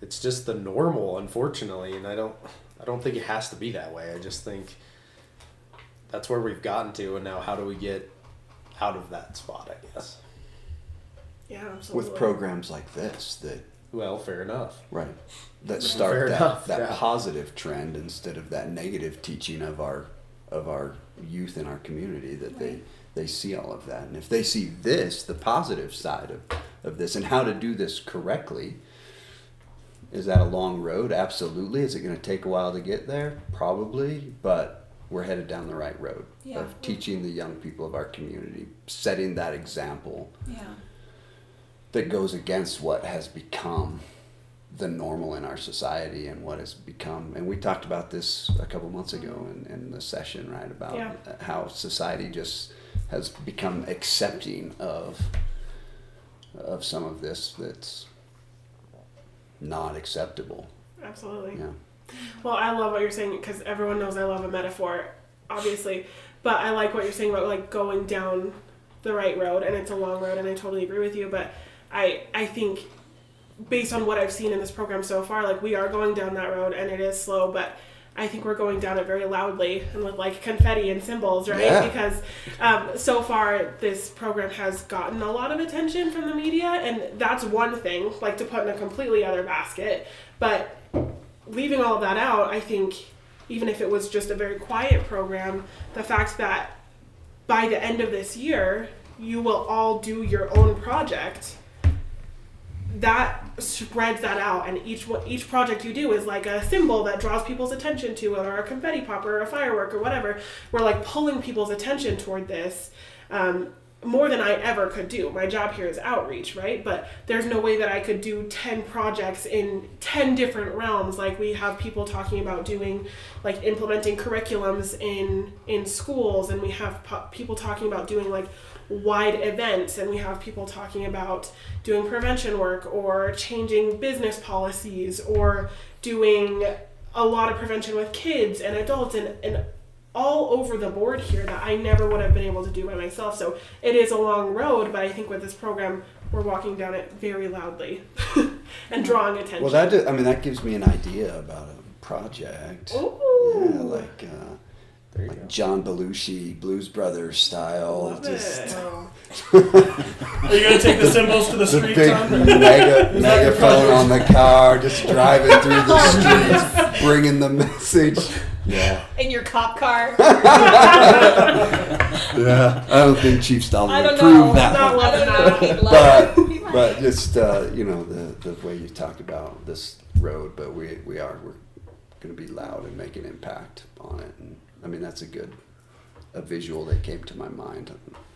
it's just the normal, unfortunately, and I don't, I don't think it has to be that way. I just think that's where we've gotten to, and now how do we get out of that spot? I guess. yeah, absolutely. With programs like this that Well, fair enough. right that Fair start that, enough, that yeah. positive trend instead of that negative teaching of our of our youth in our community that they they see all of that and if they see this the positive side of, of this and how to do this correctly is that a long road absolutely is it going to take a while to get there probably but we're headed down the right road Yeah. of teaching the young people of our community setting that example Yeah. that goes against what has become the normal in our society and what has become and we talked about this a couple months ago mm-hmm. in, in the session right about Yeah. how society just has become accepting of of some of this that's not acceptable Absolutely. yeah Well, I love what you're saying because everyone knows I love a metaphor, obviously. But I like what you're saying about like going down the right road, and it's a long road, and I totally agree with you. But I I think based on what I've seen in this program so far, like we are going down that road, and it is slow, but. I think we're going down it very loudly and with like confetti and cymbals, right? Yeah. Because um, so far this program has gotten a lot of attention from the media, and that's one thing, like to put in a completely other basket. But leaving all that out, I think even if it was just a very quiet program, the fact that by the end of this year, you will all do your own project, that spreads that out, and each each project you do is like a cymbal that draws people's attention to, it, or a confetti popper or a firework, or whatever. We're like pulling people's attention toward this. Um, more than I ever could do. My job here is outreach, right? But there's no way that I could do 10 projects in 10 different realms. Like we have people talking about doing like implementing curriculums in in schools and we have po- people talking about doing like wide events and we have people talking about doing prevention work or changing business policies or doing a lot of prevention with kids and adults and, and all over the board here that I never would have been able to do by myself. So it is a long road, but I think with this program, we're walking down it very loudly and drawing attention. well that do, i mean that gives me an idea about a project Ooh. yeah like uh, like go. John Belushi, Blues Brothers style. Love just it. Are you gonna take the cymbals to the The streets? big Tom? mega, Is that your megaphone on the car, just driving through the streets, bringing the message. Yeah, In your cop car. yeah. I don't think Chief Stalder I would don't approve know. that Not one. I don't know if he'd love But it. He but just uh, you know the the way you talked about this road, but we we are we're going to be loud and make an impact on it, and I mean that's a good a visual that came to my mind.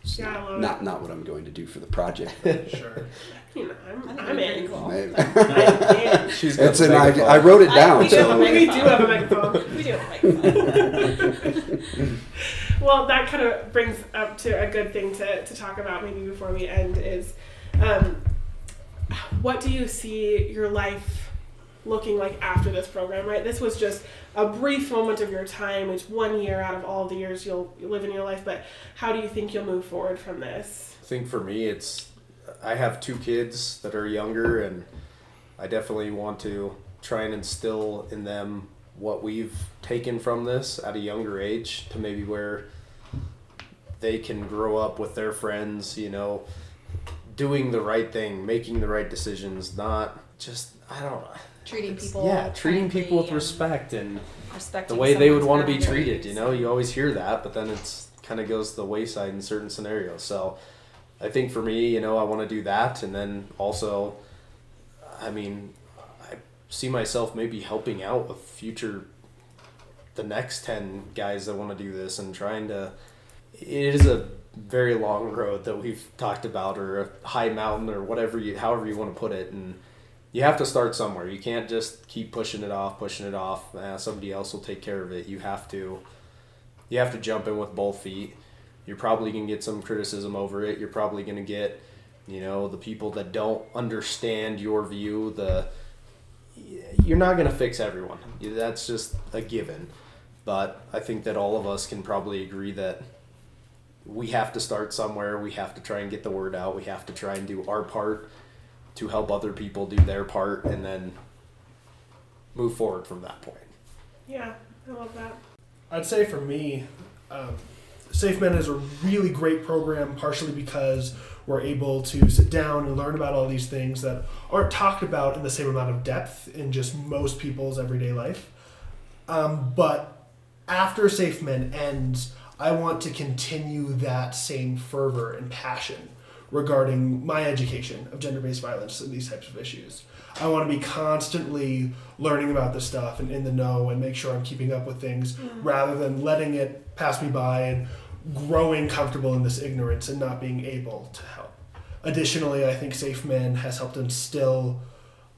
It's Yeah, I love not not what I'm going to do for the project. Sure. You know, I'm, I think I'm in. pretty cool. Maybe. I'm in. She's It's an idea. I wrote it I- down. we do have a We do have a microphone. We do have a microphone. Well, that kind of brings up to a good thing to, to talk about maybe before we end is um, what do you see your life looking like after this program, right? This was just a brief moment of your time. It's one year out of all the years you'll live in your life, but how do you think you'll move forward from this? I think for me, it's I have two kids that are younger, and I definitely want to try and instill in them what we've taken from this at a younger age to maybe where they can grow up with their friends, you know, doing the right thing, making the right decisions, not just I don't know. Treating It's- people yeah, treating people with respect and the way they would want to be treated. You know, you always hear that, but then it's kind of goes to the wayside in certain scenarios. So, I think for me, you know, I want to do that, and then also, I mean, I see myself maybe helping out with future, the next ten guys that want to do this, and trying to. It is a very long road that we've talked about, or a high mountain, or whatever you, however you want to put it, and you have to start somewhere. You can't just keep pushing it off, pushing it off. Uh, somebody else will take care of it. You have to, you have to jump in with both feet. You're probably gonna get some criticism over it. You're probably gonna get, you know, the people that don't understand your view. The, you're not gonna fix everyone. That's just a given. But I think that all of us can probably agree that we have to start somewhere. We have to try and get the word out. We have to try and do our part to help other people do their part and then move forward from that point. Yeah, I love that. I'd say for me, um, Safe Men is a really great program, partially because we're able to sit down and learn about all these things that aren't talked about in the same amount of depth in just most people's everyday life. Um, but after Safe Men ends, I want to continue that same fervor and passion regarding my education of gender based violence and these types of issues. I want to be constantly learning about this stuff and in the know and make sure I'm keeping up with things rather than letting it pass me by and growing comfortable in this ignorance and not being able to help. Additionally, I think Safe Men has helped instill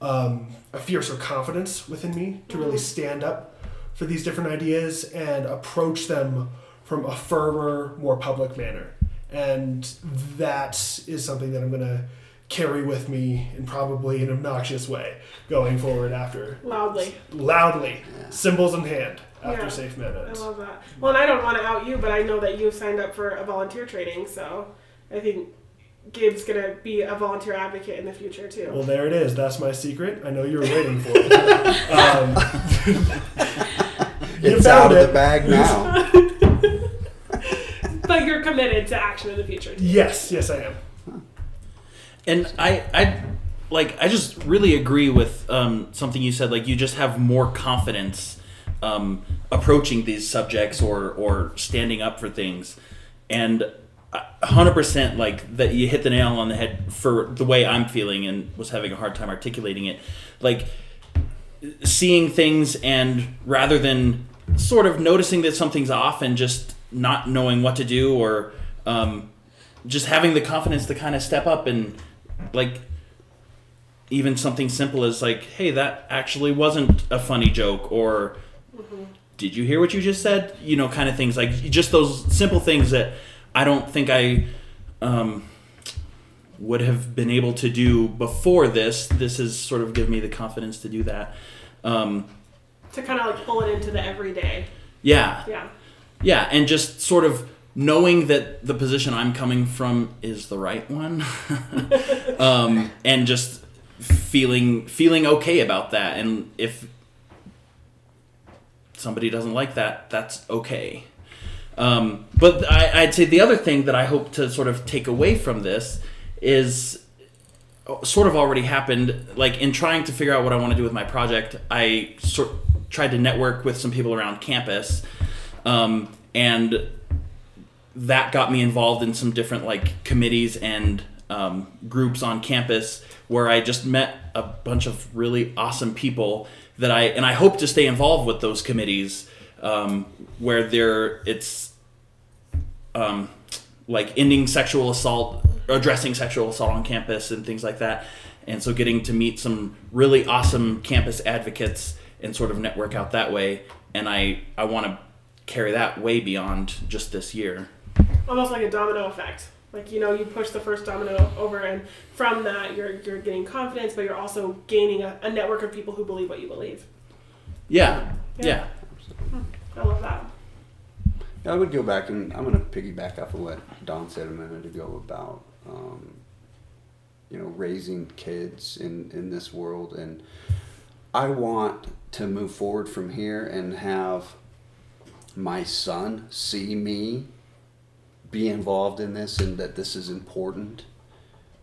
um, a fiercer confidence within me to really stand up for these different ideas and approach them from a firmer, more public manner. And that is something that I'm going to carry with me in probably an obnoxious way going forward after. Loudly. Loudly, Yeah. cymbals in hand after Yeah. Safe Men I love that. Well, and I don't want to out you, but I know that you've signed up for a volunteer training, so I think Gabe's gonna be a volunteer advocate in the future too. Well, there it is. That's my secret. I know you were waiting for it. um, you It's found out of it. the bag now. But you're committed to action in the future. Too. Yes, yes, I am. And I, I, like, I just really agree with um, something you said. Like, you just have more confidence um, approaching these subjects or or standing up for things, and hundred percent like that. You hit the nail on the head for the way I'm feeling and was having a hard time articulating it. Like seeing things and rather than sort of noticing that something's off and just not knowing what to do or um, just having the confidence to kind of step up and like even something simple as like hey that actually wasn't a funny joke or did you hear what you just said? You know kind of things like just those simple things that i don't think i um, would have been able to do before this. This has sort of given me the confidence to do that. Um, To kind of like pull it into the everyday. yeah. Yeah. Yeah, and just sort of knowing that the position I'm coming from is the right one, um, and just feeling feeling okay about that. And if somebody doesn't like that, that's okay. Um, but I, I'd say the other thing that I hope to sort of take away from this is sort of already happened. Like in trying to figure out what I want to do with my project, I sort tried to network with some people around campus, um, and that got me involved in some different like committees and um, groups on campus where I just met a bunch of really awesome people that I and I hope to stay involved with those committees um, where there it's um, like ending sexual assault, addressing sexual assault on campus and things like that. And so getting to meet some really awesome campus advocates and sort of network out that way. And I, I want to carry that way beyond just this year. Almost like a domino effect. Like you know, you push the first domino over, and from that, you're you're getting confidence, but you're also gaining a, a network of people who believe what you believe. Yeah, Yeah. yeah. I love that. Yeah, I would go back and I'm going to piggyback off of what Don said a minute ago about, um, you know, raising kids in, in this world. And I want to move forward from here and have my son see me be involved in this and that this is important.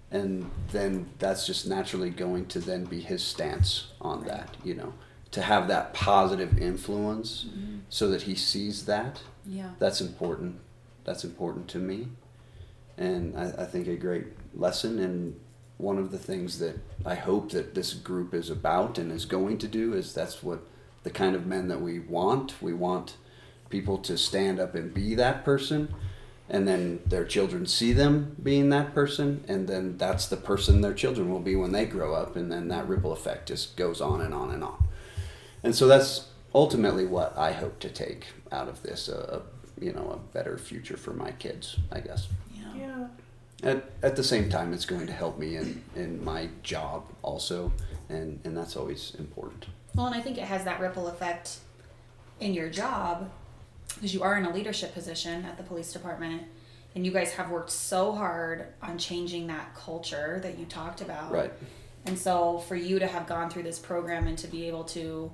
And then that's just naturally going to then be his stance on that, you know, to have that positive influence mm-hmm. so that he sees that Yeah. that's important. That's important to me. And I, I think a great lesson and one of the things that I hope that this group is about and is going to do is that's what the kind of men that we want. We want people to stand up and be that person and then their children see them being that person and then that's the person their children will be when they grow up and then that ripple effect just goes on and on and on. And so that's ultimately what I hope to take out of this, a, a you know, a better future for my kids, I guess. Yeah. Yeah. At, at the same time, it's going to help me in, in my job also, and, and that's always important. Well, and I think it has that ripple effect in your job because you are in a leadership position at the police department and you guys have worked so hard on changing that culture that you talked about. Right. And so for you to have gone through this program and to be able to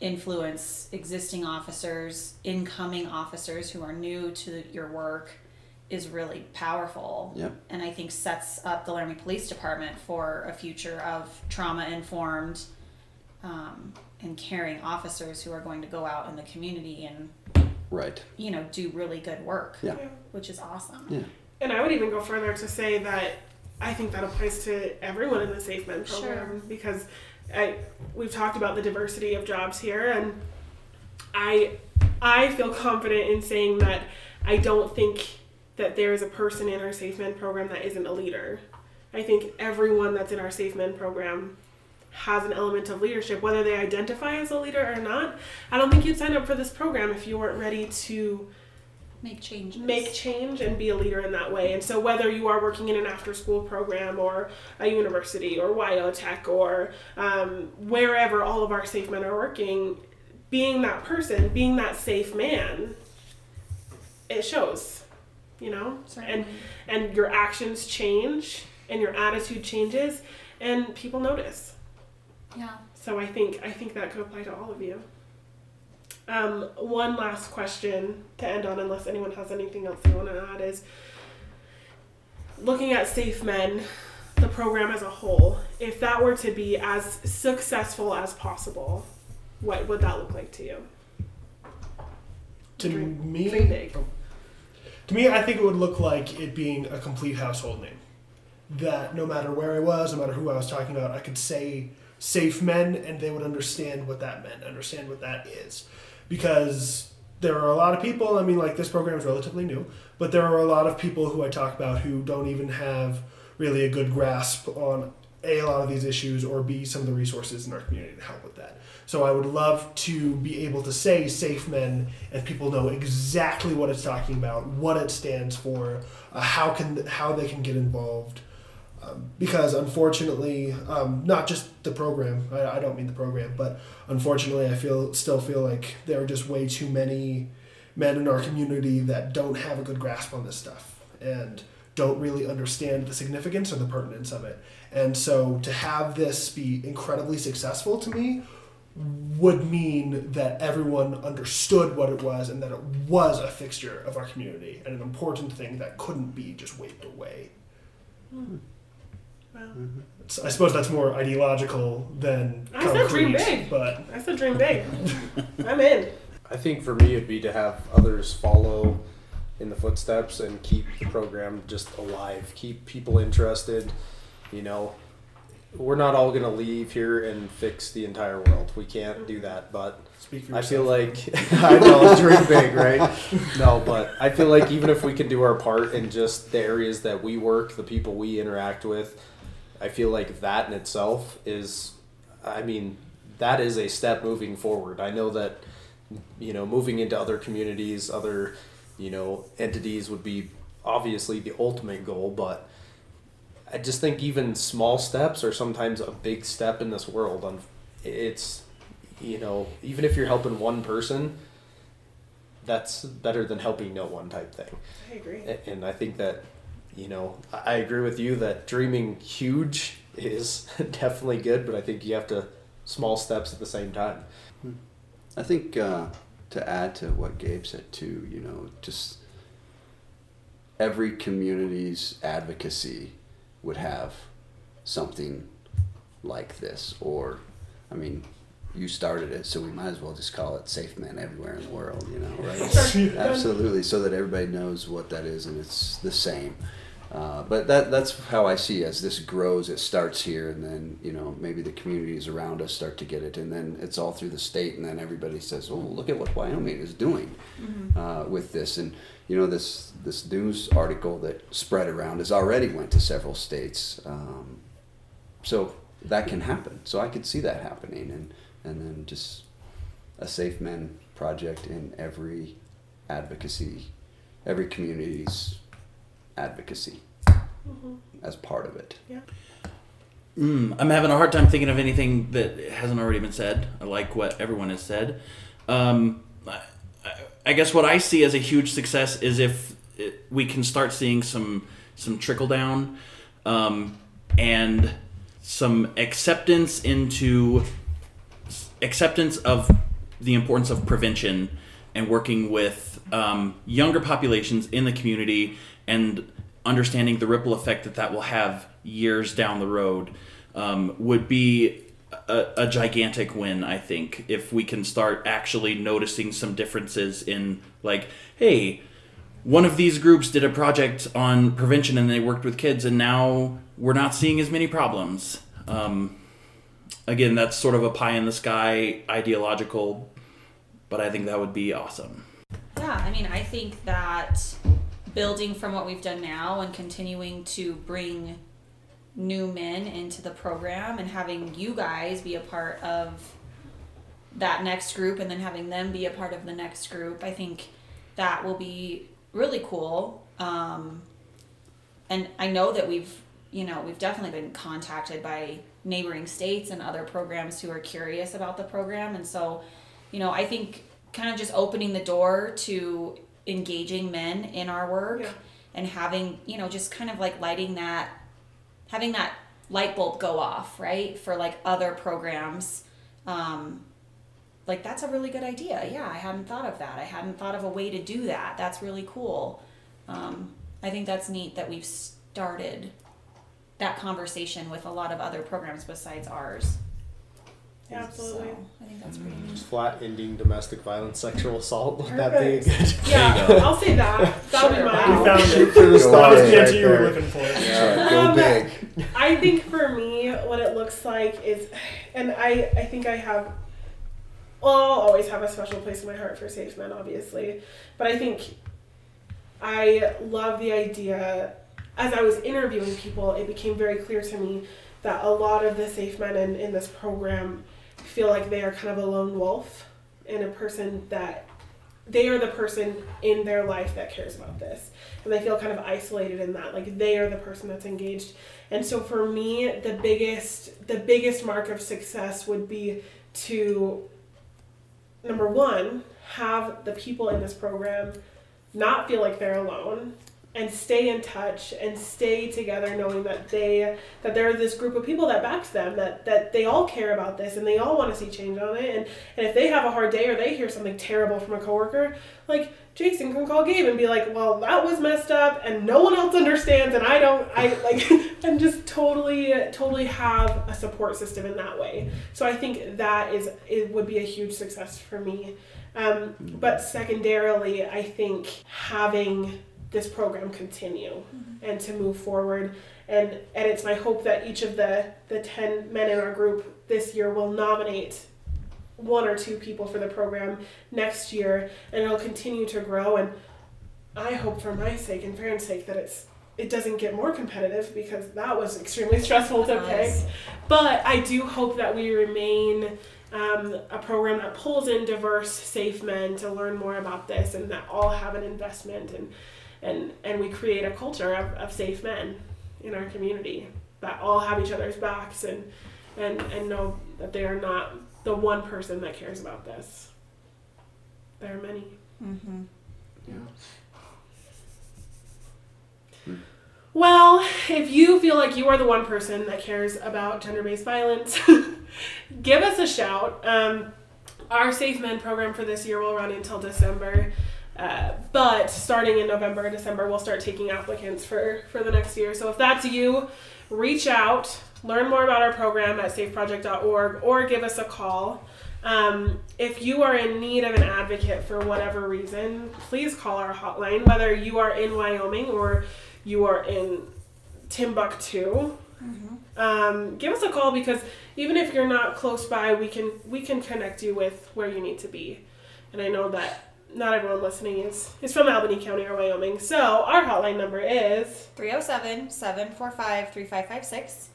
influence existing officers, incoming officers who are new to your work is really powerful. Yep. And I think sets up the Laramie Police Department for a future of trauma informed um, and caring officers who are going to go out in the community and Right. you know do really good work, Yeah. which is awesome. Yeah. And I would even go further to say that I think that applies to everyone in the Safe Men program because I we've talked about the diversity of jobs here and I I feel confident in saying that I don't think that there is a person in our Safe Men program that isn't a leader. I think everyone that's in our Safe Men program has an element of leadership, whether they identify as a leader or not. I don't think you'd sign up for this program if you weren't ready to Make changes. make change and be a leader in that way. And so, whether you are working in an after school program or a university or WyoTech or um, wherever all of our safe men are working, being that person, being that safe man, it shows, you know? Certainly. And, and your actions change and your attitude changes and people notice. Yeah. So I think I think that could apply to all of you. Um, one last question to end on, unless anyone has anything else they want to add, is looking at Safe Men, the program as a whole. If that were to be as successful as possible, what would that look like to you? To Dream- me, dream big. to me, I think it would look like it being a complete household name. That no matter where I was, no matter who I was talking about, I could say safe men and they would understand what that meant, understand what that is. Because there are a lot of people, I mean, like this program is relatively new, but there are a lot of people who I talk about who don't even have really a good grasp on A, a lot of these issues, or B, some of the resources in our community to help with that. So I would love to be able to say safe men and people know exactly what it's talking about, what it stands for, uh, how can how they can get involved. Because unfortunately, um, not just the program. I, I don't mean the program, but unfortunately, I feel still feel like there are just way too many men in our community that don't have a good grasp on this stuff and don't really understand the significance or the pertinence of it. And so to have this be incredibly successful to me would mean that everyone understood what it was and that it was a fixture of our community and an important thing that couldn't be just waved away. Wow. I suppose that's more ideological than I said dream concrete, big. but I said dream big. I'm in. I think for me it'd be to have others follow in the footsteps and keep the program just alive, keep people interested. You know, we're not all gonna leave here and fix the entire world. We can't do that, but speak I feel like I know dream big, right? No, but I feel like even if we can do our part in just the areas that we work, the people we interact with, I feel like that in itself is, I mean, that is a step moving forward. I know that, you know, moving into other communities, other, you know, entities would be obviously the ultimate goal, but I just think even small steps are sometimes a big step in this world. On it's you know, even if you're helping one person, that's better than helping no one type thing. I agree. And I think that, you know, I I agree with you that dreaming huge is definitely good, but I think you have to small steps at the same time. I think uh, to add to what Gabe said too, you know, just every community's advocacy would have something like this, or, I mean, you started it, so we might as well just call it Safe Men Everywhere in the World, you know, right? Absolutely, so that everybody knows what that is and it's the same. Uh, but that that's how I see as this grows. It starts here, and then you know maybe the communities around us start to get it, and then it's all through the state, and then everybody says, "Oh, look at what Wyoming is doing uh, with this." And you know this this news article that spread around has already went to several states, um, so that can happen. So I could see that happening, and and then just a safe men project in every advocacy, every community's advocacy as part of it. Mm, I'm having a hard time thinking of anything that hasn't already been said. I like what everyone has said. Um, I, I- I guess what I see as a huge success is if it, we can start seeing some some trickle down um, and some acceptance into acceptance of the importance of prevention and working with um, younger populations in the community and understanding the ripple effect that that will have years down the road um, would be a, a gigantic win i think if we can start actually noticing some differences in like hey one of these groups did a project on prevention and they worked with kids and now we're not seeing as many problems. Um, again that's sort of a pie in the sky ideological but i think that would be awesome. Yeah, I mean, I think that building from what we've done now and continuing to bring new men into the program and having you guys be a part of that next group and then having them be a part of the next group, I think that will be really cool. Um, and I know that we've, you know, we've definitely been contacted by neighboring states and other programs who are curious about the program. And so, you know, I think kind of just opening the door to engaging men in our work Yeah. and having, you know, just kind of like lighting that, having that light bulb go off, right? For like other programs. Um, like that's a really good idea. Yeah, I hadn't thought of that. I hadn't thought of a way to do that. That's really cool. Um, I think that's neat that we've started that conversation with a lot of other programs besides ours. Yeah, absolutely. So, I think that's pretty neat. Just flat ending domestic violence, sexual assault. Would that be a good? Yeah, There. I'll say that. That would be Sure. You mine. found Shoot it. for the Go That was stars the ahead. answer you were looking for. Yeah, go Um, big. I think for me, what it looks like is, and I, I think I have, well, I'll always have a special place in my heart for Safe Men, obviously. But I think I love the idea, as I was interviewing people, it became very clear to me that a lot of the Safe Men in, in this program feel like they are kind of a lone wolf and a person that they are the person in their life that cares about this. And they feel kind of isolated in that like they are the person that's engaged. And so for me the biggest the biggest mark of success would be to number one have the people in this program not feel like they're alone and stay in touch and stay together knowing that they that there is this group of people that backs them that that they all care about this and they all want to see change on it. And and if they have a hard day or they hear something terrible from a coworker like Jason can call Gabe and be like well that was messed up and no one else understands and I don't I like and just totally totally have a support system in that way. So I think that is it would be a huge success for me. Um, but secondarily I think having this program continue and to move forward. And and it's my hope that each of the the 10 men in our group this year will nominate one or two people for the program next year and it'll continue to grow. And i hope for my sake and Farron's sake that it's it doesn't get more competitive because that was extremely stressful to pick but i do hope that we remain um, a program that pulls in diverse safe men to learn more about this and that all have an investment and and and we create a culture of, of safe men in our community that all have each other's backs and and and know that they are not the one person that cares about this. There are many. Mm-hmm. well if you feel like you are the one person that cares about gender-based violence give us a shout. Um, our safe men program for this year will run until december uh, but starting in November and December, we'll start taking applicants for, for the next year. So if that's you, reach out, learn more about our program at safeproject.org, or give us a call. Um, if you are in need of an advocate for whatever reason, please call our hotline, whether you are in Wyoming or you are in Timbuktu. Um, give us a call because even if you're not close by, we can we can connect you with where you need to be. And I know that not everyone listening is is from Albany County or Wyoming. So our hotline number is, 307 745 3556.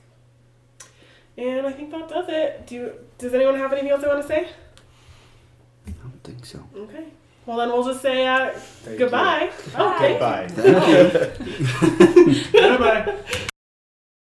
and I think that does it. Do you, does anyone have anything else they want to say? I don't think so. Okay. Well then we'll just say uh, Thank goodbye. Bye. Okay. Bye. Bye bye.